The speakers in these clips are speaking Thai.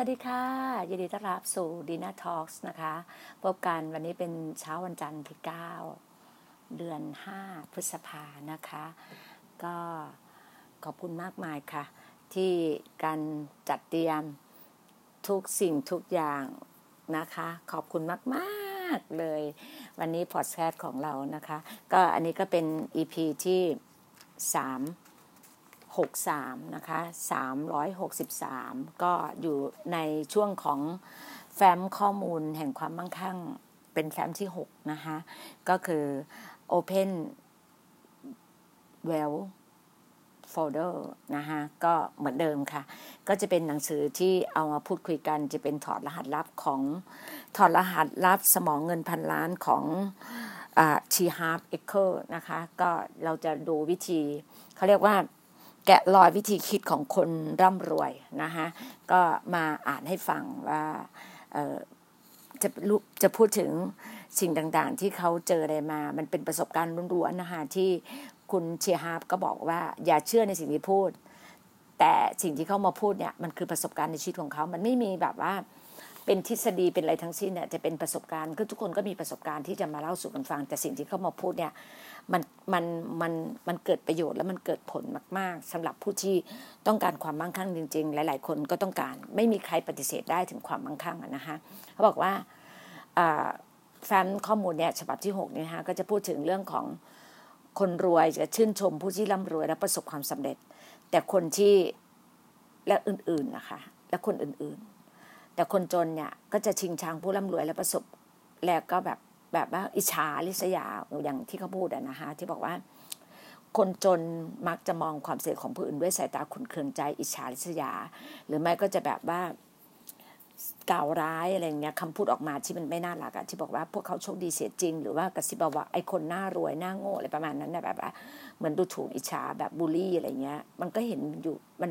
วัสดีค่ะ ยินดีต้อนรับสู่ดีน่าทอล์กนะคะ พบกันวันนี้เป็นเช้าวันจันทร์ที่ 9 เดือน 5 พฤษภานะคะ ก็ขอบคุณมากมายค่ะ ที่การจัดเตรียมทุกสิ่งทุกอย่างนะคะ ขอบคุณมากๆเลย วันนี้พอดแคสต์ของเรานะคะ ก็อันนี้ก็เป็น EP ที่ 3 63 นะคะ 363 ก็อยู่ในช่วงของแฟ้มข้อมูลแห่งความมั่งคั่ง เป็นแฟ้มที่ 6 นะคะ ก็คือ Open Well Folder นะคะก็เหมือนเดิมค่ะ ก็จะเป็นหนังสือที่เอามาพูดคุยกัน จะเป็นถอดรหัสลับของถอดรหัสลับสมองเงินพันล้านของทีฮาร์ฟ เอคเคอร์นะคะ ก็เราจะดูวิธี เขาเรียกว่า แกะรอยวิธีคิดของคนร่ำรวยนะคะก็มาอ่านให้ฟังว่าจะจะพูดถึงสิ่งต่างๆ ที่เขาเจออะไรมา มันเป็นประสบการณ์ล้วนๆนะคะที่คุณเชียร์ฮาร์ปก็บอกว่าอย่าเชื่อในสิ่งที่พูด แต่สิ่งที่เขามาพูดเนี่ยมันคือประสบการณ์ในชีวิตของเขา มันไม่มีแบบว่า เป็นทฤษฎีเป็นอะไรทั้งสิ้นเนี่ยจะเป็นประสบการณ์คือทุกคนก็มีประสบการณ์ที่จะมาเล่าสู่กันฟัง แต่สิ่งที่เขามาพูดเนี่ยมันมันมันมันเกิดประโยชน์และมันเกิดผลมาก ๆสำหรับผู้ที่ต้องการความมั่งคั่งจริง ๆ หลาย ๆ คนก็ต้องการ ไม่มีใครปฏิเสธได้ถึงความมั่งคั่งนะคะเขาบอกว่าแฟ้มข้อมูลเนี่ยฉบับที่6เนี่ยนะคะก็จะพูดถึงเรื่องของคนรวยจะชื่นชมผู้ที่ร่ำรวยและประสบความสำเร็จ แต่คนที่และอื่นๆนะคะและคนอื่นๆ แต่คนจนเนี่ยก็จะชิงชังผู้ร่ำรวยและประสบแล้วก็แบบแบบว่าอิจฉาลิษยาอย่างที่เขาพูดอะนะคะที่บอกว่า คนจนมักจะมองความเสียของผู้อื่นด้วยสายตาขุนเคืองใจอิจฉาลิษยา หรือไม่ก็จะแบบว่า กล่าวร้ายอะไรเงี้ยคำพูดออกมาที่มันไม่น่ารักอะที่บอกว่าพวกเขาโชคดีเสียจริง หรือว่ากระซิบบอกว่าไอ้คนหน้ารวยหน้าโง่อะไรประมาณนั้นนะแบบว่าเหมือนดูถูกอิจฉาแบบบูลลี่อะไรเงี้ย มันก็เห็นอยู่มัน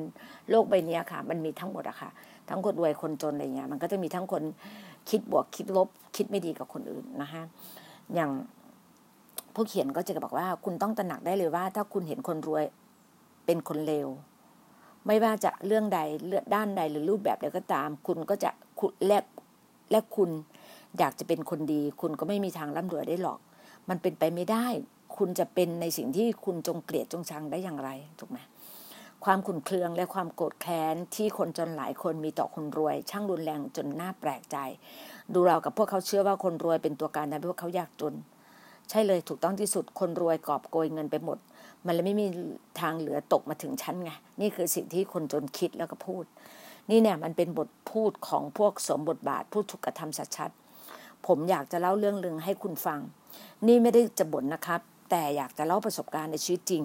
โลกใบนี้ค่ะ มันมีทั้งหมดอะค่ะ ทั้งคนรวยคนจนอะไรเงี้ยมันก็จะมีทั้งคนคิดบวกคิดลบ คิดไม่ดีกับคนอื่นนะคะอย่างผู้เขียนก็จะบอกว่าคุณต้องตระหนักได้เลยว่า ถ้าคุณเห็นคนรวยเป็นคนเลว ไม่ว่าจะเรื่องใดด้านใดหรือรูปแบบใดก็ตาม คุณก็จะคุณแลกและคุณอยากจะเป็นคนดี คุณก็ไม่มีทางร่ำรวยได้หรอก มันเป็นไปไม่ได้ คุณจะเป็นในสิ่งที่คุณจงเกลียดจงชังได้อย่างไรถูกไหมความขุ่นเคืองและความโกรธแค้นที่คนจนหลายคนมีต่อคนรวย ช่างรุนแรงจนน่าแปลกใจ ดูเรากับพวกเขาเชื่อว่าคนรวยเป็นตัวการทำให้พวกเขายากจน ใช่เลยถูกต้องที่สุดคนรวยกอบโกยเงินไปหมด มันเลยไม่มีทางเหลือตกมาถึงชั้นไงนี่คือสิ่งที่คนจนคิดแล้วก็พูด นี่เนี่ยมันเป็นบทพูดของพวกสมบทบาทผู้ถูกกระทำชัดๆผมอยากจะเล่าเรื่องหนึ่งให้คุณฟัง นี่ไม่ได้จะบ่นนะครับ แต่อยากจะเล่าประสบการณ์ในชีวิตจริง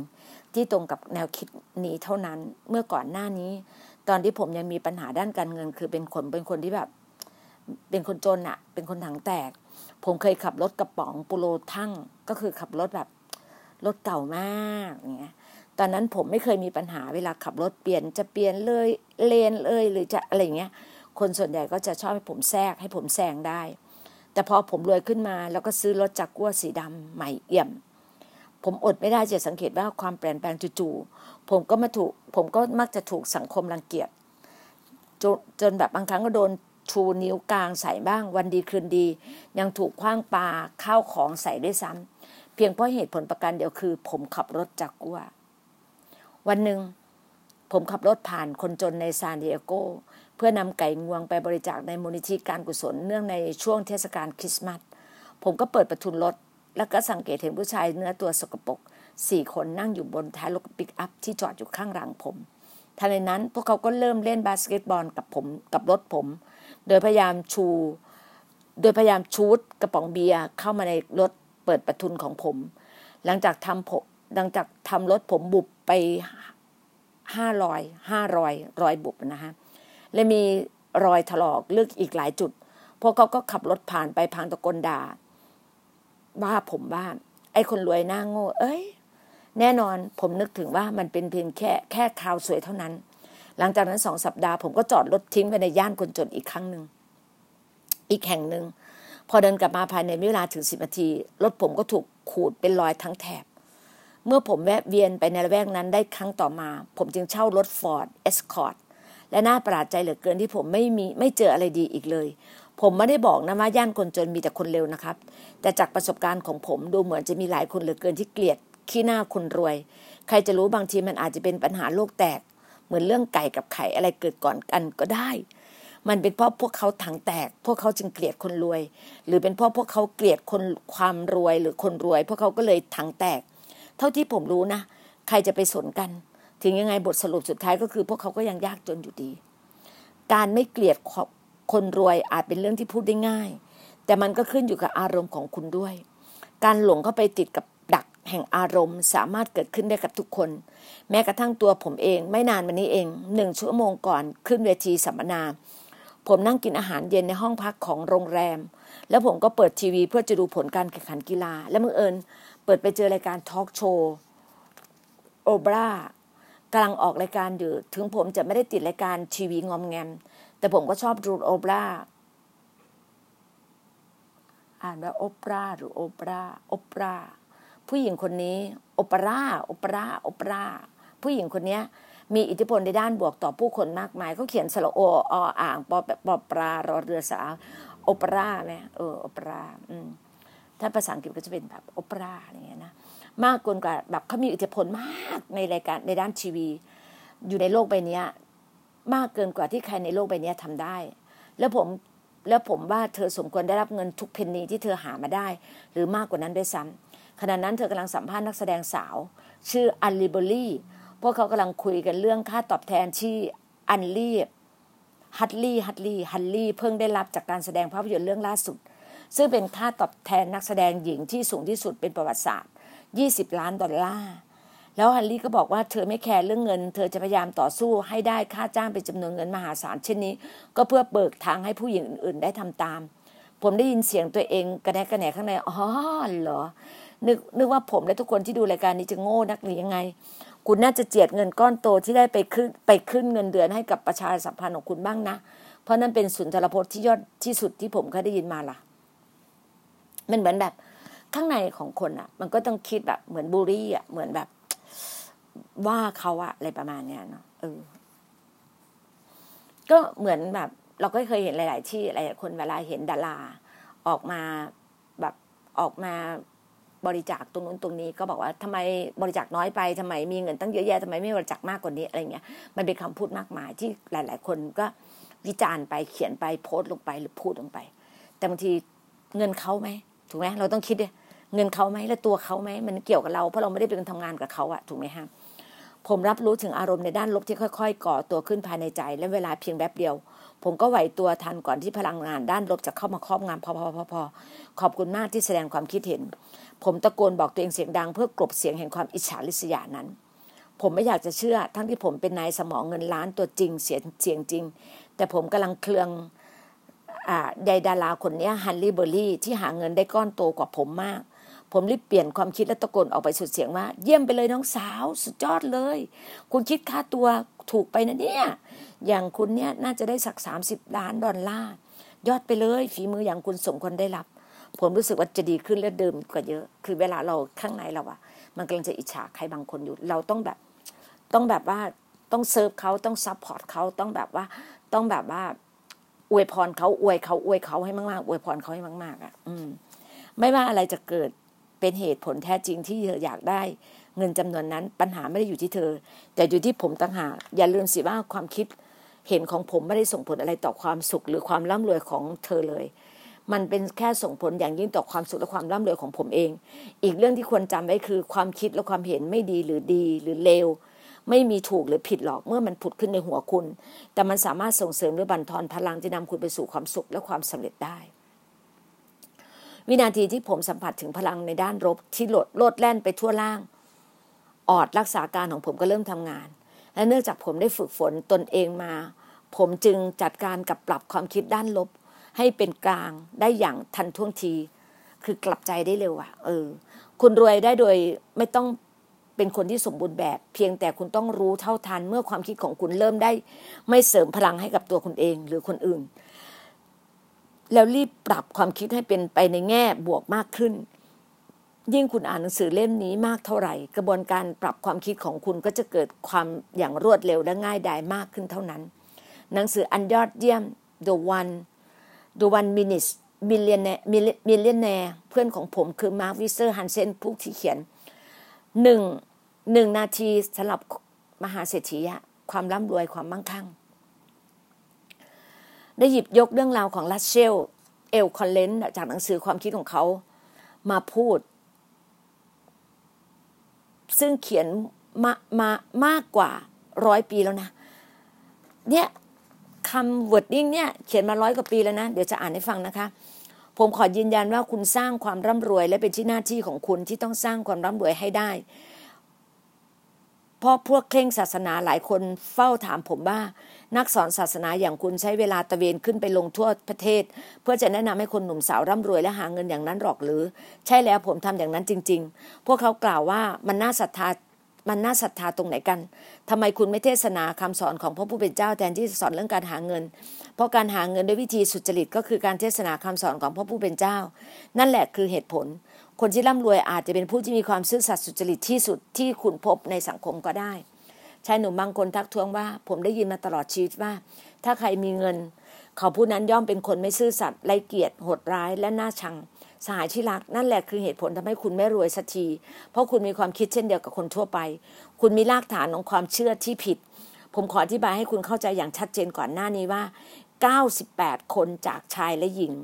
ที่ตรงกับแนวคิดนี้เท่านั้นเมื่อก่อนหน้านี้ ตอนที่ผมยังมีปัญหาด้านการเงิน คือเป็นคนเป็นคนที่แบบ เป็นคนจนอะเป็นคนถังแตก ผมเคยขับรถกระป๋องปูโรทั่งก็คือขับรถแบบ รถเก่ามากอย่างเงี้ยตอนนั้นผมไม่เคยมีปัญหาเวลาขับรถเปลี่ยนจะเปลี่ยนเลยเลนเลยหรือจะอะไรเงี้ย คนส่วนใหญ่ก็จะชอบให้ผมแทรกให้ผมแซงได้ แต่พอผมรวยขึ้นมาแล้วก็ซื้อรถจากกัวสีดำใหม่เอี่ยม ผมอดไม่ได้จะสังเกตว่าความเปลี่ยนแปลงจู่ๆผมก็มาถูกผมก็มักจะถูกสังคมรังเกียจจนจนแบบบางครั้งก็โดนชูนิ้วกลางใส่บ้างวันดีคืนดี ยังถูกคว้างปลาข้าวของใส่ด้วยซ้ำ เพียงเพราะเหตุผลประการเดียวคือ ผมขับรถจากกัววันหนึ่งผมขับรถผ่านคนจนในซานดิเอโก เพื่อนำไก่งวงไปบริจาคในมูลนิธิการกุศลเนื่องในช่วงเทศกาลคริสต์มาสผมก็เปิดประทุนรถ แล้วก็สังเกตเห็นผู้ชายเนื้อตัวสกปรกสี่คนนั่งอยู่บนท้ายรถปิกอัพที่จอดอยู่ข้างหลังผมทันใดนั้นพวกเขาก็เริ่มเล่นบาสเกตบอลกับผมกับรถผม โดยพยายามชู โดยพยายามชูดกระป๋องเบียร์เข้ามาในรถ เปิดประทุนของผม หลังจากทำผมหลังจากทำรถผมบุบไปห้ารอยห้ารอยรอยบุบนะฮะและมีรอยถลอกลึกอีกหลายจุด พวกเขาก็ขับรถผ่านไปพังตะกนด่าว่าผมบ้าไอ้คนรวยหน้าโง่ เอ้ย แน่นอนผมนึกถึงว่ามันเป็นเพียงแค่แค่คราวสวยเท่านั้น หลังจากนั้นสองสัปดาห์ผมก็จอดรถทิ้งไปในย่านคนจนอีกครั้งหนึ่ง อีกแห่งหนึ่ง พอเดินกลับมาภายในเวลาถึงสิบนาทีรถผมก็ถูกขูดเป็นรอยทั้งแถบ เมื่อผมแวะเวียนไปในละแวกนั้นได้ครั้งต่อมา ผมจึงเช่ารถ Ford Escort และน่าประหลาดใจเหลือเกินที่ผมไม่มีไม่เจออะไรดีอีกเลย ผมไม่ได้บอกนะว่าย่านคนจนมีแต่คนเลวนะครับ แต่จากประสบการณ์ของผมดูเหมือนจะมีหลายคนเหลือเกินที่เกลียดขี้หน้าคนรวย ใครจะรู้บางทีมันอาจจะเป็นปัญหาโลกแตก เหมือนเรื่องไก่กับไข่อะไรเกิดก่อนกันก็ได้ มันเป็นเพราะพวกเขาถังแตก พวกเขาจึงเกลียดคนรวย หรือเป็นเพราะพวกเขาเกลียดคนความรวยหรือคนรวย พวกเขาก็เลยถังแตก เท่าที่ผมรู้นะ ใครจะไปสนกัน ถึงยังไงบทสรุปสุดท้ายก็คือ พวกเขาก็ยังยากจนอยู่ดี การไม่เกลียดคนรวยอาจเป็นเรื่องที่พูดได้ง่าย แต่มันก็ขึ้นอยู่กับอารมณ์ของคุณด้วย การหลงเข้าไปติดกับดักแห่งอารมณ์สามารถเกิดขึ้นได้กับทุกคน แม้กระทั่งตัวผมเองไม่นานมานี้เองหนึ่งชั่วโมงก่อนขึ้นเวทีสัมมนา ผมนั่งกินอาหารเย็นในห้องพักของโรงแรม แล้วผมก็เปิดทีวีเพื่อจะดูผลการแข่งขันกีฬา และเมื่อเอิญเปิดไปเจอรายการทอล์กโชว์โอบรากำลังออกรายการอยู่ ถึงผมจะไม่ได้ติดรายการทีวีงอมแงม แต่ผมก็ชอบดูโอบราอ่านว่าโอปราหรือโอปราโอปราผู้หญิงคนนี้โอปราโอปราโอปราผู้หญิงคนนี้ มีอิทธิพลในด้านบวกต่อผู้คนมากมายเขาเขียนสระโอออ่างปอปอปรารอเรือสาโอเปร่าไหมเออโอปร่าอืมถ้าภาษาอังกฤษก็จะเป็นแบบโอเปร่าอย่างเงี้ยนะมากกว่าแบบเขามีอิทธิพลมากในรายการในด้านทีวี อยู่ในโลกใบนี้มากเกินกว่าที่ใครในโลกใบนี้ทำได้ แล้วผมแล้วผมว่าเธอสมควรได้รับเงินทุกเพนนีที่เธอหามาได้ หรือมากกว่านั้นด้วยซ้ำขณะนั้นเธอกำลังสัมภาษณ์นักแสดงสาว ชื่อฮัลลี เบอร์รี พวกเขากำลังคุยกันเรื่องค่าตอบแทนที่อันลี่ฮัตลี่ฮัตลี่ฮันลี่เพิ่งได้รับจากการแสดงภาพยนตร์เรื่องล่าสุด ซึ่งเป็นค่าตอบแทนนักแสดงหญิงที่สูงที่สุดเป็นประวัติศาสตร์ 20 ล้านดอลลาร์แล้วฮัลลีก็บอกว่าเธอไม่แคร์เรื่องเงิน เธอจะพยายามต่อสู้ให้ได้ค่าจ้างเป็นจำนวนเงินมหาศาลเช่นนี้ ก็เพื่อเบิกทางให้ผู้หญิงอื่นๆ ได้ทำตาม ผมได้ยินเสียงตัวเองกระแนกกระแหนข้างในอ๋อเหรอนึกนึกว่าผมและทุกคนที่ดูรายการนี้จะโง่นักหรือยังไง คุณน่าจะเจียดเงินก้อนโตที่ได้ไปขึ้นไปขึ้นเงินเดือนให้กับประชาสัมพันธ์ของคุณบ้างนะ เพราะนั่นเป็นสุนทรพจน์ที่ยอดที่สุดที่ผมเคยได้ยินมาล่ะ มันเหมือนแบบข้างในของคนอะ มันก็ต้องคิดแบบเหมือนบูรี่อะ เหมือนแบบ ว่าเขาอะอะไรประมาณเนี้ยเนาะเออ ก็เหมือนแบบ เราก็เคยเห็นหลาย ๆ ที่หลายคนเวลาเห็นดารา ออกมาแบบออกมา บริจาคตรงนู้นตรงนี้ก็บอกว่าทำไมบริจาคน้อยไปทำไมมีเงินตั้งเยอะแยะทำไมไม่บริจาคมากกว่านี้อะไรเงี้ยมันเป็นคำพูดมากมายที่หลาย ๆ คนก็วิจารณ์ไปเขียนไปโพสต์ลงไปหรือพูดลงไป แต่บางทีเงินเขาไหมถูกไหมเราต้องคิดดิเงินเขาไหมและตัวเขาไหมมันเกี่ยวกับเราเพราะเราไม่ได้เป็นคนทำงานกับเขาอะถูกไหมฮะผมรับรู้ถึงอารมณ์ในด้านลบที่ค่อย ๆ ก่อตัวขึ้นภายในใจ และเวลาเพียงแป๊บเดียว ผมก็ไหวตัวทันก่อนที่พลังงานด้านลบจะเข้ามาครอบงำพอพอพอพอขอบคุณมากที่แสดงความคิดเห็น ผมตะโกนบอกตัวเองเสียงดังเพื่อกลบเสียงแห่งความอิจฉาริษยานั้น ผมไม่อยากจะเชื่อ ทั้งที่ผมเป็นนายสมองเงินล้านตัวจริงเสียงเสียงจริง แต่ผมกำลังเคลืองอ่าใดดาราคนนี้ฮันรี่เบอร์รี่ที่หาเงินได้ก้อนโตกว่าผมมาก ผมรีบเปลี่ยนความคิดและตะโกนออกไปสุดเสียงว่า เยี่ยมไปเลยน้องสาว สุดยอดเลย คุณคิดค่าตัว ถูกไปนะเนี่ย อย่างคุณเนี่ยน่าจะได้สักสามสิบล้านดอลลาร์ ยอดไปเลยฝีมืออย่างคุณสมควรได้รับ ผมรู้สึกว่าจะดีขึ้นและเดิมกว่าเยอะ คือเวลาเราข้างในเราอะมันกำลังจะอิจฉาใครบางคนอยู่ เราต้องแบบต้องแบบว่าต้องเซิร์ฟเขาต้อง support เขาต้องแบบว่าต้องแบบว่า อวยพรเขาอวยเขาอวยเขาให้มากๆอวยพรเขาให้มาก ๆอะ อืม ไม่ว่าอะไรจะเกิดเป็นเหตุผลแท้จริงที่เธออยากได้ เงินจำนวนนั้นปัญหาไม่ได้อยู่ที่เธอ แต่อยู่ที่ผมต่างหากอย่าลืมสิว่าความคิดเห็นของผมไม่ได้ส่งผลอะไรต่อความสุขหรือความร่ำรวยของเธอเลย มันเป็นแค่ส่งผลอย่างยิ่งต่อความสุขและความร่ำรวยของผมเอง อีกเรื่องที่ควรจำไว้คือความคิดและความเห็นไม่ดีหรือดีหรือเลวไม่มีถูกหรือผิดหรอกเมื่อมันผุดขึ้นในหัวคุณ แต่มันสามารถส่งเสริมหรือบั่นทอนพลังที่นำคุณไปสู่ความสุขและความสำเร็จได้ วินาทีที่ผมสัมผัสถึงพลังในด้านลบที่โลดโลดแล่นไปทั่วล่าง ออดรักษาการของผมก็เริ่มทำงาน และเนื่องจากผมได้ฝึกฝนตนเองมา ผมจึงจัดการกับปรับความคิดด้านลบ ให้เป็นกลางได้อย่างทันท่วงที คือกลับใจได้เร็วอะเออ คุณรวยได้โดยไม่ต้องเป็นคนที่สมบูรณ์แบบ เพียงแต่คุณต้องรู้เท่าทันเมื่อความคิดของคุณเริ่มได้ ไม่เสริมพลังให้กับตัวคุณเองหรือคนอื่น แล้วรีบปรับความคิดให้เป็นไปในแง่บวกมากขึ้น ยิ่งคุณอ่านหนังสือเล่มนี้มากเท่าไหร่ กระบวนการปรับความคิดของคุณก็จะเกิดความอย่างรวดเร็วและง่ายดายมากขึ้นเท่านั้น หนังสืออันยอดเยี่ยม The One The One Minute Millionaire Millionaire เพื่อนของผมคือมาร์ควิกเตอร์ แฮนเซนผู้ที่เขียนหนึ่งหนึ่งนาทีสำหรับมหาเศรษฐีความร่ำรวยความมั่งคั่ง ได้หยิบยกเรื่องราวของรัสเซล เอช คอนเวลล์จากหนังสือความคิดของเขา มาพูด ซึ่งเขียนมามามากกว่าร้อยปีแล้วนะ เนี่ยคำ wording เนี่ยเขียนมาร้อยกว่าปีแล้วนะ เดี๋ยวจะอ่านให้ฟังนะคะ ผมขอยืนยันว่าคุณสร้างความร่ำรวย และเป็นที่หน้าที่ของคุณที่ต้องสร้างความร่ำรวยให้ได้ เพราะพวกเคร่งศาสนาหลายคนเฝ้าถามผมว่า นักสอนศาสนาอย่างคุณใช้เวลาตระเวนขึ้นไปลงทั่วประเทศ เพื่อจะแนะนำให้คนหนุ่มสาวร่ำรวยและหาเงินอย่างนั้นหรอกหรือ ใช่แล้วผมทำอย่างนั้นจริง ๆ พวกเขากล่าวว่ามันน่าศรัทธา มันน่าศรัทธาตรงไหนกันทำไมคุณไม่เทศนาคำสอนของพระผู้เป็นเจ้าแทนที่จะสอนเรื่องการหาเงิน เพราะการหาเงินด้วยวิธีสุจริตก็คือการเทศนาคำสอนของพระผู้เป็นเจ้า นั่นแหละคือเหตุผล คนที่ร่ำรวยอาจจะเป็นผู้ที่มีความซื่อสัตย์สุจริตที่สุดที่คุณพบในสังคมก็ได้ชายหนุ่มบางคนทักท้วงว่า ผมได้ยินมาตลอดชีวิตว่า ถ้าใครมีเงิน เขาผู้นั้นย่อมเป็นคนไม่ซื่อสัตย์ไรเกียรติโหดร้ายและน่าชัง สหายที่รักนั่นแหละคือเหตุผลทำให้คุณไม่รวยสักที เพราะคุณมีความคิดเช่นเดียวกับคนทั่วไป คุณมีรากฐานของความเชื่อที่ผิด ผมขออธิบายให้คุณเข้าใจอย่างชัดเจนก่อนหน้านี้ว่า 98 คนจากชายและหญิง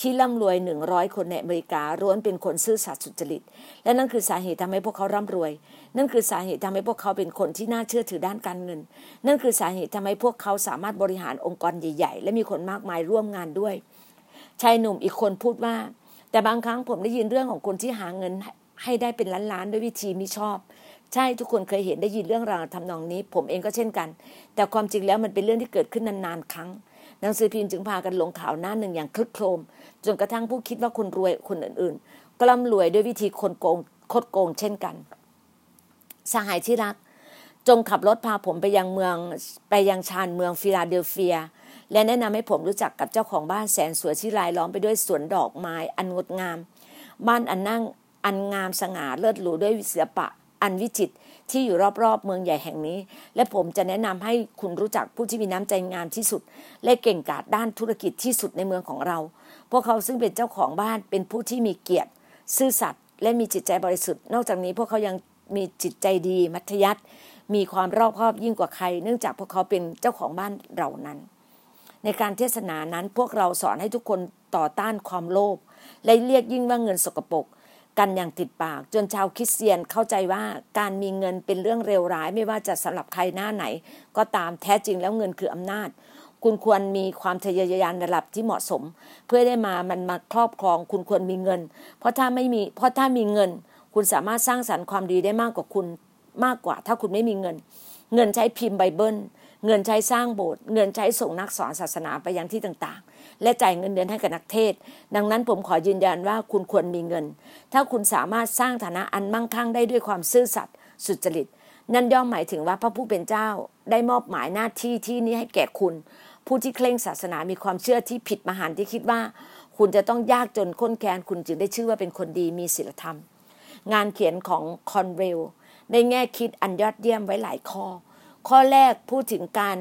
ที่ร่ำรวย 100 คนในอเมริการ้วนเป็นคนซื่อสัตย์สุจริต และนั่นคือสาเหตุทำให้พวกเขาร่ำรวย นั่นคือสาเหตุทำให้พวกเขาเป็นคนที่น่าเชื่อถือด้านการเงิน นั่นคือสาเหตุทำให้พวกเขาสามารถบริหารองค์กรใหญ่ ๆ และมีคนมากมายร่วมงานด้วย ชายหนุ่มอีกคนพูดว่า แต่บางครั้งผมได้ยินเรื่องของคนที่หาเงินให้ได้เป็นล้านๆด้วยวิธีมิชอบ ใช่ทุกคนเคยเห็นได้ยินเรื่องราวทำนองนี้ ผมเองก็เช่นกัน แต่ความจริงแล้วมันเป็นเรื่องที่เกิดขึ้นนานๆครั้งหนังสือพิมพ์จึงพากันลงข่าวหน้าหนึ่งอย่างคลึกโครมจนกระทั่งผู้คิดว่าคนรวยคนอื่นๆก็ร่ำรวยด้วยวิธีคนโกงคดโกงเช่นกัน สหายที่รัก จงขับรถพาผมไปยังเมืองไปยังชานเมืองฟิลาเดลเฟีย และแนะนำให้ผมรู้จักกับเจ้าของบ้านแสนสวยที่รายล้อมไปด้วยสวนดอกไม้อันงดงาม บ้านอันนั่งอันงามสง่าเลิศหรูด้วยศิลปะอันวิจิตที่อยู่รอบๆ เมืองใหญ่แห่งนี้ และผมจะแนะนำให้คุณรู้จักผู้ที่มีน้ำใจงามที่สุด และเก่งกาจด้านธุรกิจที่สุดในเมืองของเรา พวกเขาซึ่งเป็นเจ้าของบ้านเป็นผู้ที่มีเกียรติ ซื่อสัตย์และมีจิตใจบริสุทธิ์ นอกจากนี้พวกเขายังมีจิตใจดีมัธยัติมีความรอบคอบยิ่งกว่าใคร เนื่องจากพวกเขาเป็นเจ้าของบ้านเหล่านั้น ในการเทศนานั้นพวกเราสอนให้ทุกคนต่อต้านความโลภและเรียกยิ่งว่าเงินสกปรกกันอย่างติดปาก จนชาวคริสเตียนเข้าใจว่าการมีเงินเป็นเรื่องเลวร้ายไม่ว่าจะสำหรับใครหน้าไหน ก็ตามแท้จริงแล้วเงินคืออำนาจ คุณควรมีความทะเยอทะยานระดับที่เหมาะสม เพื่อได้มามันมาครอบครอง คุณควรมีเงิน เพราะถ้าไม่มีเพราะถ้ามีเงิน คุณสามารถสร้างสรรค์ความดีได้มากกว่าคุณมากกว่า ถ้าคุณไม่มีเงิน เงินใช้พิมพ์ไบเบิล เงินใช้สร้างโบสถ์เงินใช้ส่งนักสอนศาสนาไปยังที่ต่างๆ และจ่ายเงินเดือนให้กับนักเทศ ดังนั้นผมขอยืนยันว่าคุณควรมีเงิน ถ้าคุณสามารถสร้างฐานะอันมั่งคั่งได้ด้วยความซื่อสัตย์สุจริต นั่นย่อมหมายถึงว่าพระผู้เป็นเจ้าได้มอบหมายหน้าที่ที่นี้ให้แก่คุณ ผู้ที่เคร่งศาสนามีความเชื่อที่ผิดมหันที่คิดว่า คุณจะต้องยากจนข้นแค้นคุณจึงได้ชื่อว่าเป็นคนดีมีศีลธรรม งานเขียนของคอนเวลได้แง่คิดอันยอดเยี่ยมไว้หลายข้อ ข้อแรกพูดถึงการ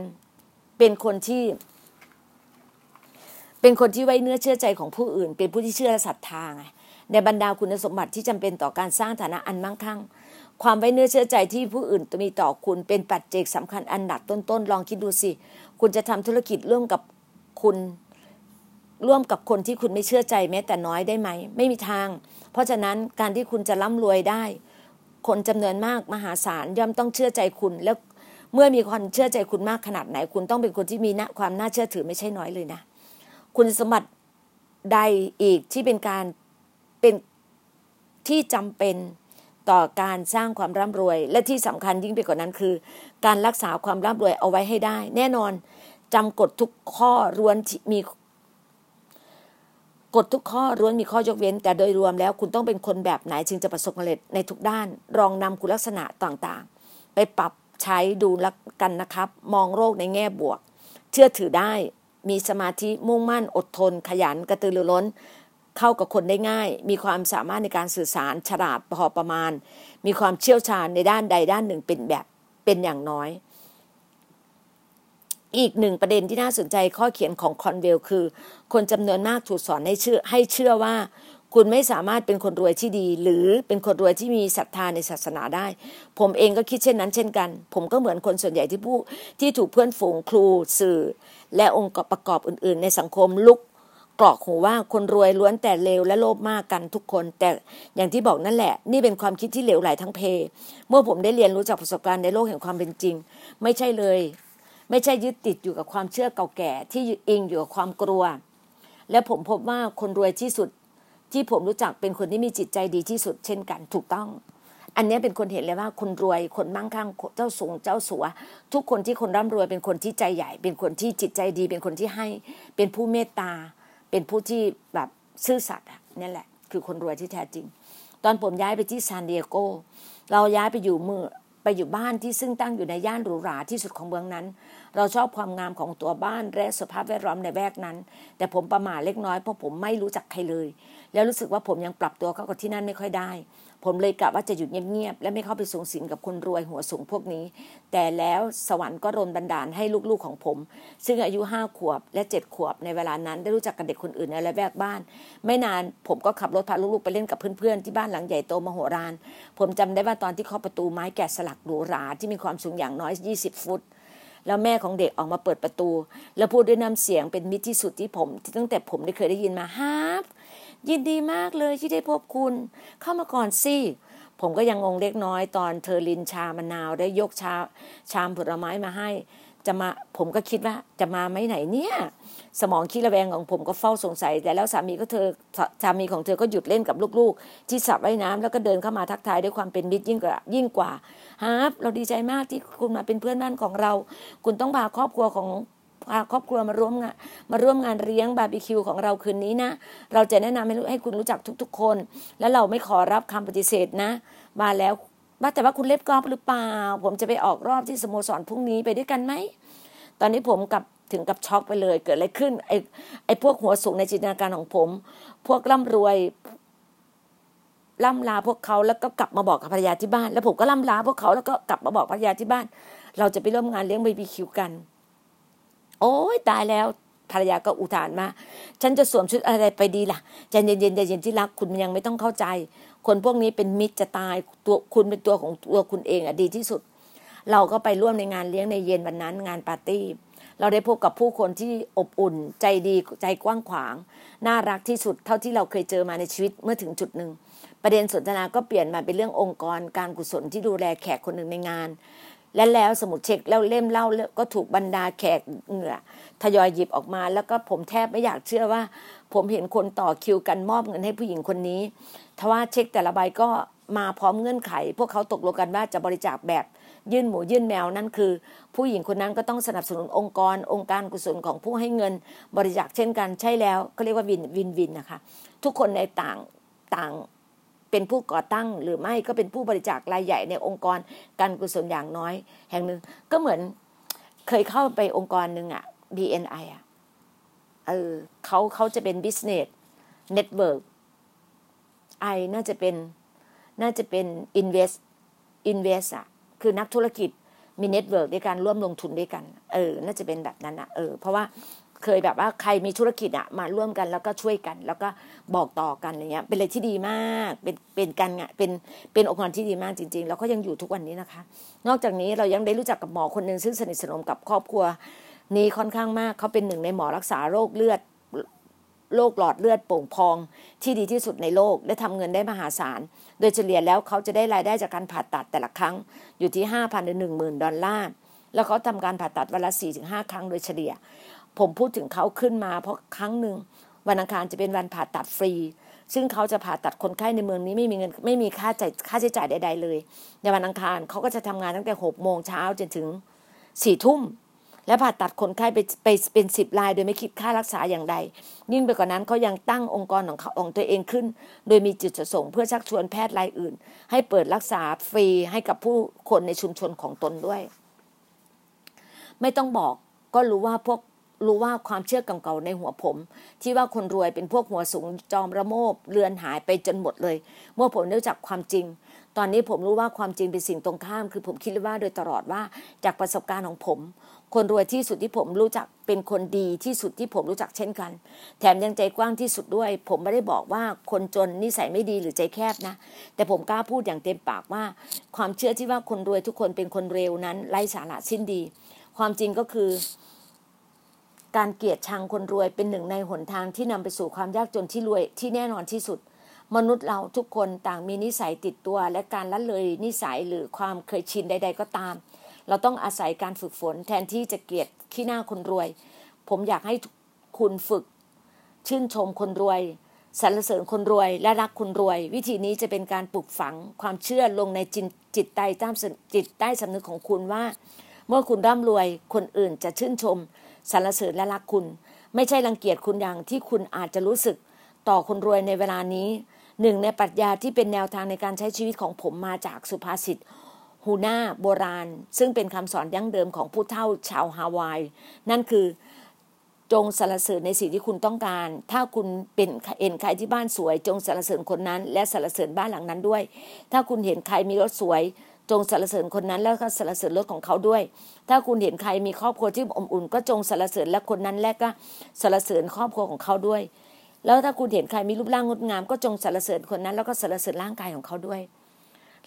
เป็นคนที่ เป็นคนที่ไว้เนื้อเชื่อใจของผู้อื่น เป็นผู้ที่เชื่อและศรัทธาไงในบรรดาคุณสมบัติที่จำเป็นต่อการสร้างฐานะอันมั่งคั่ง ความไว้เนื้อเชื่อใจที่ผู้อื่นมีต่อคุณเป็นปัจเจกสำคัญอันดับต้นๆลองคิดดูสิ คุณจะทำธุรกิจร่วมกับคุณร่วมกับคนที่คุณไม่เชื่อใจแม้แต่น้อยได้ไหม ไม่มีทาง เพราะฉะนั้นการที่คุณจะร่ำรวยได้ คนจำนวนมากมหาศาลย่อมต้องเชื่อใจคุณ แล้ว เมื่อมีคนเชื่อใจคุณมากขนาดไหน คุณต้องเป็นคนที่มีความน่าเชื่อถือไม่ใช่น้อยเลยนะ คุณสมบัติใดอีกที่เป็นการเป็นที่จำเป็นต่อการสร้างความร่ำรวย และที่สำคัญยิ่งไปกว่านั้นคือ การรักษาความร่ำรวยเอาไว้ให้ได้ แน่นอนจำกฎทุกข้อร้วนมีกฎทุกข้อร้วนมีข้อยกเว้น แต่โดยรวมแล้วคุณต้องเป็นคนแบบไหนจึงจะประสบความสำเร็จในทุกด้านรองนำคุณลักษณะต่างๆ ไปปรับ ใช้ดูลักกันนะครับ มองโรคในแง่บวก เชื่อถือได้มีสมาธิมุ่งมั่นอดทน ขยันกระตือรือร้น เข้ากับคนได้ง่าย มีความสามารถในการสื่อสารฉลาดพอประมาณ มีความเชี่ยวชาญในด้านใดด้านหนึ่งเป็นแบบเป็นอย่างน้อย อีกหนึ่งประเด็นที่น่าสนใจข้อเขียนของคอนเวลคือ คนจำนวนมากถูกสอนให้เชื่อให้เชื่อว่า คุณไม่สามารถเป็นคนรวยที่ดี หรือเป็นคนรวยที่มีศรัทธาในศาสนาได้ ผมเองก็คิดเช่นนั้น เช่นกัน ผมก็เหมือนคนส่วนใหญ่ที่ผู้ที่ถูกเพื่อนฝูงครูสื่อ และองค์ประกอบอื่น ๆ ในสังคมลุกกรอกหูว่าคนรวยล้วนแต่เลวและโลภมากกันทุกคน แต่อย่างที่บอกนั่นแหละ นี่เป็นความคิดที่เหลวไหลทั้งเพ เมื่อผมได้เรียนรู้จากประสบการณ์ในโลกแห่งความเป็นจริง ไม่ใช่เลย ไม่ใช่ยึดติดอยู่กับความเชื่อเก่าแก่ ที่อิงอยู่กับความกลัว และผมพบว่าคนรวยที่สุด ที่ผมรู้จักเป็นคนที่มีจิตใจดีที่สุด เช่นกันถูกต้อง อันนี้เป็นคนเห็นเลยว่าคนรวยคนมั่งคั่งเจ้าสูงเจ้าสัว ทุกคนที่คนร่ำรวยเป็นคนที่ใจใหญ่ เป็นคนที่จิตใจดี เป็นคนที่ให้ เป็นผู้เมตตา เป็นผู้ที่แบบซื่อสัตย์นี่แหละ คือคนรวยที่แท้จริง ตอนผมย้ายไปที่ซานดิเอโกเราย้ายไปอยู่เมื่อไปอยู่บ้านที่ซึ่งตั้งอยู่ในย่านหรูหราที่สุดของเมืองนั้น เราชอบความงามของตัวบ้านและสภาพแวดล้อมในแวกนั้น แต่ผมประมาทเล็กน้อยเพราะผมไม่รู้จักใครเลย แล้วรู้สึกว่าผมยังปรับตัวเข้ากับที่นั่นไม่ค่อยได้ ผมเลยกะว่าจะหยุดเงียบๆและไม่เข้าไปสูงสิงกับคนรวยหัวสูงพวกนี้ แต่แล้วสวรรค์ก็รนบันดาลให้ลูกๆของผม ซึ่งอายุห้าขวบและเจ็ดขวบในเวลานั้นได้รู้จักกับเด็กคนอื่นในละแวกบ้าน ไม่นานผมก็ขับรถพาลูกๆไปเล่นกับเพื่อนๆที่บ้านหลังใหญ่โตมโหฬารผมจำได้ว่าตอนที่เคาะประตูไม้แกะสลักหรูหราที่มีความสูงอย่างน้อย 20 ฟุต แล้วแม่ของเด็กออกมาเปิดประตู แล้วพูดด้วยน้ำเสียงเป็นมิตรที่สุดที่ผมที่ตั้งแต่ผมได้เคยได้ยินมาฮาร์ยินดีมากเลยที่ได้พบคุณ เข้ามาก่อนสิผมก็ยังงงเล็กน้อยตอนเธอลินชามะนาวได้ยกชาชามผลไม้มาให้ จะมาผมก็คิดว่าจะมาไหมไหนเนี่ย สมองคิดระแวงของผมก็เฝ้าสงสัย แต่แล้วสามีก็เธอสามีของเธอก็หยุดเล่นกับลูกๆ ที่สระว่ายน้ำแล้วก็เดินเข้ามาทักทายด้วยความเป็นมิตรยิ่งกว่ายิ่งกว่าฮาร์ปเราดีใจมากที่คุณมาเป็นเพื่อนบ้านของเรา คุณต้องพาครอบครัวของพาครอบครัวมาร่วมงานมาร่วมงานเลี้ยงบาร์บีคิวของเราคืนนี้นะ เราจะแนะนำให้ให้คุณรู้จักทุกๆคน แล้วเราไม่ขอรับคำปฏิเสธนะ มาแล้ว ว่าแต่ว่าคุณเล็บกอล์ฟหรือเปล่า ผมจะไปออกรอบที่สโมสรพรุ่งนี้ไปด้วยกันไหม ตอนนี้ผมกับถึงกับช็อกไปเลย เกิดอะไรขึ้น ไอ้ไอ้พวกหัวสูงในจินตนาการของผม พวกร่ำรวยล่ำลาพวกเขาแล้วก็กลับมาบอกกับภรรยาที่บ้าน แล้วผมก็ล่ำลาพวกเขาแล้วก็กลับมาบอกภรรยาที่บ้าน เราจะไปร่วมงานเลี้ยงบาร์บีคิวกัน โอ้ยตายแล้ว ภรรยาก็อุทานมา ฉันจะสวมชุดอะไรไปดีล่ะใจเย็นๆใจเย็นที่รักคุณยังไม่ต้องเข้าใจ คนพวกนี้เป็นมิตรจะตายตัวคุณเป็นตัวของตัวคุณเองอะดีที่สุด เราก็ไปร่วมในงานเลี้ยงในเย็นวันนั้นงานปาร์ตี้เราได้พบกับผู้คนที่อบอุ่นใจดีใจกว้างขวาง น่ารักที่สุดเท่าที่เราเคยเจอมาในชีวิตเมื่อถึงจุดหนึ่งประเด็นสนทนาก็เปลี่ยนมาเป็นเรื่ององค์กรการกุศลที่ดูแลแขกคนหนึ่งในงาน และแล้วสมุดเช็คแล้วเล่มเล่าก็ถูกบรรดาแขกเหงื่อทยอยหยิบออกมา แล้วก็ผมแทบไม่อยากเชื่อว่า ผมเห็นคนต่อคิวกันมอบเงินให้ผู้หญิงคนนี้ทว่าเช็คแต่ละใบก็มาพร้อมเงื่อนไข พวกเขาตกลงกันว่าจะบริจาคแบบยื่นหมูยื่นแมวนั่นคือ ผู้หญิงคนนั้นก็ต้องสนับสนุนองค์กร องค์การกุศลของผู้ให้เงินบริจาคเช่นกันใช่แล้วก็เรียกว่าวินวินวินนะคะ ทุกคนในต่างต่าง เป็นผู้ก่อตั้งหรือไม่ก็เป็นผู้บริจาครายใหญ่ในองค์กรการกุศลอย่างน้อย แห่งหนึ่งก็เหมือนเคยเข้าไปองค์กรหนึ่งอะ BNI อะเออเขาเขาจะเป็น business network ไอน่าจะเป็นน่าจะเป็น invest invest อะคือนักธุรกิจมี network ในการร่วมลงทุนด้วยกัน เออ น่าจะเป็นแบบนั้นอะเออ เพราะว่า เคยแบบว่าใครมีธุรกิจอะมาร่วมกันแล้วก็ช่วยกัน แล้วก็บอกต่อกันอะไรเงี้ยเป็นอะไรที่ดีมากเป็นเป็นการงานเป็นเป็นองค์กรที่ดีมากจริง ๆ แล้วก็ยังอยู่ทุกวันนี้นะคะ นอกจากนี้เรายังได้รู้จักกับหมอคนหนึ่งซึ่งสนิทสนมกับครอบครัว นี้ค่อนข้างมากเขาเป็นหนึ่งในหมอรักษาโรคเลือดโรคหลอดเลือดโป่งพองที่ดีที่สุดในโลกและทำเงินได้มหาศาล โดยเฉลี่ยแล้วเขาจะได้รายได้จากการผ่าตัดแต่ละครั้งอยู่ที่ห้าพันถึงหนึ่งหมื่นดอลลาร์ แล้วเขาทำการผ่าตัดวันละสี่ถึงห้าครั้งโดยเฉลี่ย ผมพูดถึงเขาขึ้นมา เพราะครั้งหนึ่งวันอังคารจะเป็นวันผ่าตัดฟรี ซึ่งเขาจะผ่าตัดคนไข้ในเมืองนี้ไม่มีเงินไม่มีค่าใช้ค่าใช้จ่ายใด ๆ เลย ในวันอังคารเขาก็จะทำงานตั้งแต่หกโมงเช้าจนถึงสี่ทุ่มและผ่าตัดคนไข้ไปไปเป็นสิบรายโดยไม่คิดค่ารักษาอย่างใด ยิ่งไปกว่านั้นเขายังตั้งองค์กรของเขาองตัวเองขึ้น โดยมีจุดประสงค์เพื่อชักชวนแพทย์รายอื่น ให้เปิดรักษาฟรีให้กับผู้คนในชุมชนของตนด้วย ไม่ต้องบอกก็รู้ว่าพวก รู้ว่าความเชื่อเก่าๆในหัวผม ที่ว่าคนรวยเป็นพวกหัวสูงจอมระโมบเลือนหายไปจนหมดเลย เมื่อผมรู้จักความจริง ตอนนี้ผมรู้ว่าความจริงเป็นสิ่งตรงข้าม คือผมคิดว่าโดยตลอดว่าจากประสบการณ์ของผม คนรวยที่สุดที่ผมรู้จักเป็นคนดีที่สุดที่ผมรู้จักเช่นกัน แถมยังใจกว้างที่สุดด้วย ผมไม่ได้บอกว่าคนจนนิสัยไม่ดีหรือใจแคบนะ แต่ผมกล้าพูดอย่างเต็มปากว่า ความเชื่อที่ว่าคนรวยทุกคนเป็นคนเร็วนั้นไร้สาระสิ้นดี ความจริงก็คือ การเกลียดชังคนรวยเป็นหนึ่งในหนทางที่นำไปสู่ความยากจนที่รวยที่แน่นอนที่สุด มนุษย์เราทุกคนต่างมีนิสัยติดตัว และการละเลยนิสัยหรือความเคยชินใด ๆ ก็ตาม เราต้องอาศัยการฝึกฝนแทนที่จะเกลียดขี้หน้าคนรวย ผมอยากให้คุณฝึก ชื่นชมคนรวยสรรเสริญคนรวยและรักคนรวย วิธีนี้จะเป็นการปลูกฝังความเชื่อลงในจิตจิตใต้ตามจิตใต้สำนึกของคุณว่า เมื่อคุณร่ำรวยคนอื่นจะชื่นชม สรรเสริญและรักคุณ ไม่ใช่รังเกียจคุณอย่างที่คุณอาจจะรู้สึก ต่อคนรวยในเวลานี้หนึ่งในปรัชญาที่เป็นแนวทางในการใช้ชีวิตของผมมาจากสุภาษิตฮูน่าโบราณ ซึ่งเป็นคำสอนยั่งเดิมของผู้เฒ่าชาวฮาวาย นั่นคือจงสรรเสริญในสิ่งที่คุณต้องการ ถ้าคุณเป็นเห็นใครที่บ้านสวย จงสรรเสริญคนนั้น และสรรเสริญบ้านหลังนั้นด้วย ถ้าคุณเห็นใครมีรถสวย จงสรรเสริญคนนั้นแล้วก็สรรเสริญรถของเขาด้วย ถ้าคุณเห็นใครมีครอบครัวที่อบอุ่น ก็จงสรรเสริญและคนนั้นและก็สรรเสริญครอบครัวของเขาด้วย แล้วถ้าคุณเห็นใครมีรูปร่างงดงาม ก็จงสรรเสริญคนนั้น แล้วก็สรรเสริญร่างกายของเขาด้วย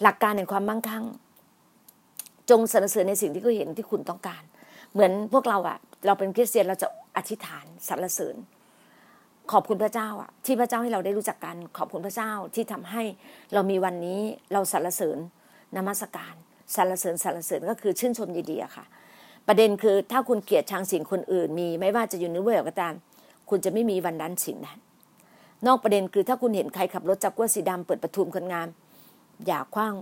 หลักการแห่งความมั่งคั่ง จงสรรเสริญในสิ่งที่เขาเห็นที่คุณต้องการ เหมือนพวกเราอะเราเป็นคริสเตียนเราจะอธิษฐานสรรเสริญขอบคุณพระเจ้าอะที่พระเจ้าให้เราได้รู้จักกัน ขอบคุณพระเจ้าที่ทำให้เรามีวันนี้เราสรรเสริญ นมัสการสรรเสริญสรรเสริญก็คือชื่นชมยินดีอะค่ะ ประเด็นคือถ้าคุณเกลียดชังสิ่งคนอื่นมี ไม่ว่าจะอยู่ในเวอร์ก็ตาม คุณจะไม่มีวันนั้นสิ่งนั้น นอกประเด็นคือถ้าคุณเห็นใครขับรถจักรวสีดำเปิดประทุมคนงาม อย่าคว้าง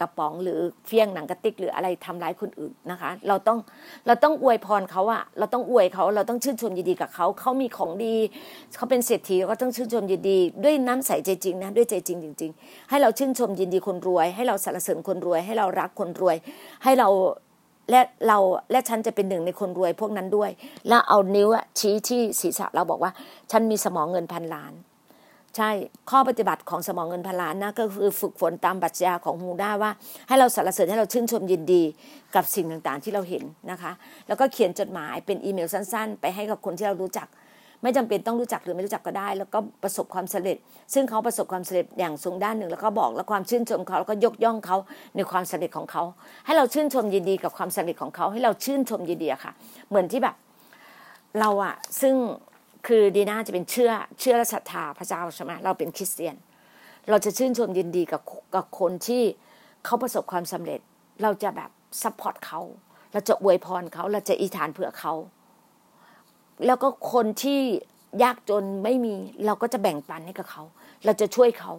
กระป๋องหรือเฟี้ยงหนังกระติกหรืออะไรทำร้ายคนอื่นนะคะ เราต้องเราต้องอวยพรเขาอะเราต้องอวยเขาเราต้องชื่นชมยินดีกับเขาเขามีของดีเขาเป็นเศรษฐีก็ต้องชื่นชมยินดีด้วยน้ำใสใจจริงนะด้วยใจจริงจริง ๆ ให้เราชื่นชมยินดีคนรวย ให้เราสรรเสริญคนรวย ให้เรารักคนรวย ให้เราและเราและฉันจะเป็นหนึ่งในคนรวยพวกนั้นด้วย แล้วเอานิ้วชี้ที่ศีรษะเราบอกว่า ฉันมีสมองเงินพันล้าน ใช่ข้อปฏิบัติของสมองเงินพันล้านนะก็คือฝึกฝนตามบัญญาของฮูด้าว่า ให้เราสรรเสริญให้เราชื่นชมยินดีกับสิ่งต่างๆที่เราเห็นนะคะ แล้วก็เขียนจดหมายเป็นอีเมลสั้น ๆ ไปให้กับคนที่เรารู้จัก ไม่จำเป็นต้องรู้จักหรือไม่รู้จักก็ได้ แล้วก็ประสบความสำเร็จ ซึ่งเขาประสบความสำเร็จอย่างสูงด้านหนึ่ง แล้วก็บอกแล้วความชื่นชมเขาแล้วก็ยกย่องเขาในความสำเร็จของเขา ให้เราชื่นชมยินดีกับความสำเร็จของเขา ให้เราชื่นชมยินดีค่ะ เหมือนที่แบบเราอะซึ่ง คือดีน่าจะเป็นเชื่อเชื่อและศรัทธาพระเจ้าใช่ไหมเราเป็นคริสเตียน เราจะชื่นชมยินดีกับกับคนที่เขาประสบความสำเร็จ เราจะแบบ support เขาเราจะอวยพรเขาเราจะอธิษฐานเผื่อเขาแล้วก็คนที่ยากจนไม่มีเราก็จะแบ่งปันให้กับเขา เราจะช่วยเขา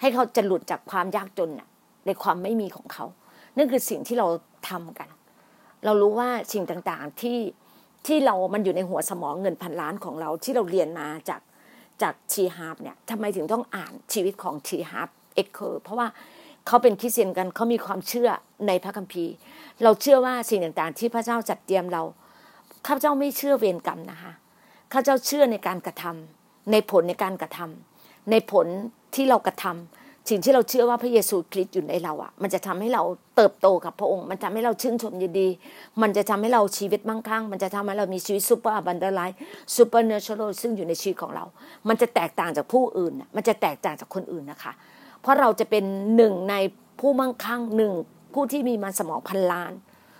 ให้เขาจะหลุดจากความยากจนในความไม่มีของเขานั่นคือสิ่งที่เราทำกัน เรารู้ว่าสิ่งต่างๆที่ ที่เรามันอยู่ในหัวสมองเงินพันล้านของเราที่เราเรียนมาจากจากทีฮาร์ฟเนี่ยทำไมถึงต้องอ่านชีวิตของทีฮาร์ฟ เอคเคอร์เพราะว่าเขาเป็นคริสเตียนกันเขามีความเชื่อในพระคัมภีร์ เราเชื่อว่าสิ่งต่างๆ ที่พระเจ้าจัดเตรียมเราข้าพเจ้าไม่เชื่อเวรกรรมนะคะข้าพเจ้าเชื่อในการกระทำในผลในการกระทำในผลที่เรากระทำ สิ่งที่เราเชื่อว่าพระเยซูคริสต์อยู่ในเราอะ มันจะทำให้เราเติบโตกับพระองค์ มันทำให้เราชื่นชมยินดี มันจะทำให้เราชีวิตมั่งคั่ง มันจะทำให้เรามีชีวิต super abundant life supernatural ซึ่งอยู่ในชีวิตของเรา มันจะแตกต่างจากผู้อื่น มันจะแตกต่างจากคนอื่นนะคะ เพราะเราจะเป็นหนึ่งในผู้มั่งคั่งหนึ่งผู้ที่มีมันสมองพันล้าน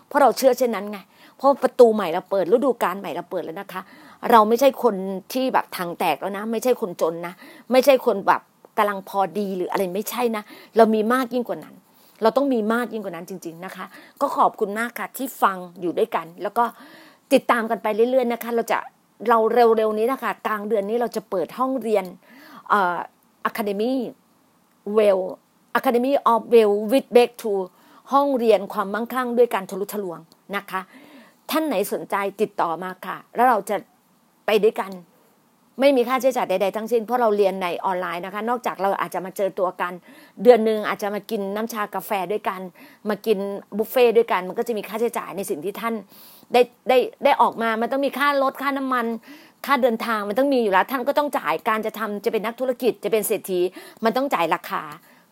เพราะเราเชื่อเช่นนั้นไง เพราะประตูใหม่เราเปิดฤดูกาลใหม่เราเปิดแล้วนะคะ เราไม่ใช่คนที่แบบถังแตกแล้วนะ ไม่ใช่คนจนนะ ไม่ใช่คนแบบ กำลังพอดีหรืออะไรไม่ใช่นะ เรามีมากยิ่งกว่านั้น เราต้องมีมากยิ่งกว่านั้นจริง ๆนะคะ ก็ขอบคุณมากค่ะที่ฟังอยู่ด้วยกัน แล้วก็ติดตามกันไปเรื่อยๆนะคะ เราจะเราเร็วๆนี้นะคะกลางเดือนนี้เราจะเปิดห้องเรียนอ่า Academy Well Academy of Well with Back to ห้องเรียนความมั่งคั่งด้วยการทะลุทะลวงนะคะ ท่านไหนสนใจติดต่อมาค่ะ แล้วเราจะไปด้วยกัน ไม่มีค่าใช้จ่ายใดๆทั้งสิ้นเพราะเราเรียนในออนไลน์นะคะ นอกจากเราอาจจะมาเจอตัวกัน เดือนหนึ่งอาจจะมากินน้ำชากาแฟด้วยกัน มากินบุฟเฟ่ด้วยกัน มันก็จะมีค่าใช้จ่ายในสิ่งที่ท่านได้ได้ได้ออกมา มันต้องมีค่ารถค่าน้ำมัน ค่าเดินทางมันต้องมีอยู่แล้ว ท่านก็ต้องจ่ายการจะทำจะเป็นนักธุรกิจจะเป็นเศรษฐี มันต้องจ่ายราคา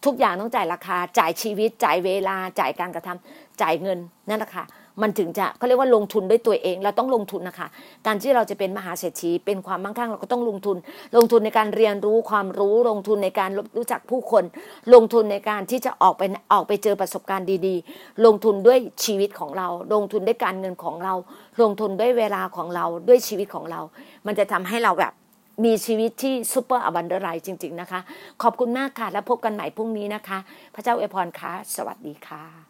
ทุกอย่างต้องจ่ายราคา จ่ายชีวิต จ่ายเวลา จ่ายการกระทำจ่ายเงินนั่นแหละค่ะ มันถึงจะเขาเรียกว่าลงทุนด้วยตัวเองเราต้องลงทุนนะคะ การที่เราจะเป็นมหาเศรษฐีเป็นความมั่งคั่งเราก็ต้องลงทุน ลงทุนในการเรียนรู้ความรู้ลงทุนในการรู้จักผู้คน ลงทุนในการที่จะออกไปออกไปเจอประสบการณ์ดีๆ ลงทุนด้วยชีวิตของเรา ลงทุนด้วยการเงินของเรา ลงทุนด้วยเวลาของเราด้วยชีวิตของเรา มันจะทำให้เราแบบมีชีวิตที่ super abundant life จริง ๆ นะคะ ขอบคุณมากค่ะ แล้วพบกันใหม่พรุ่งนี้นะคะ พระเจ้าอวยพรค่ะ สวัสดีค่ะ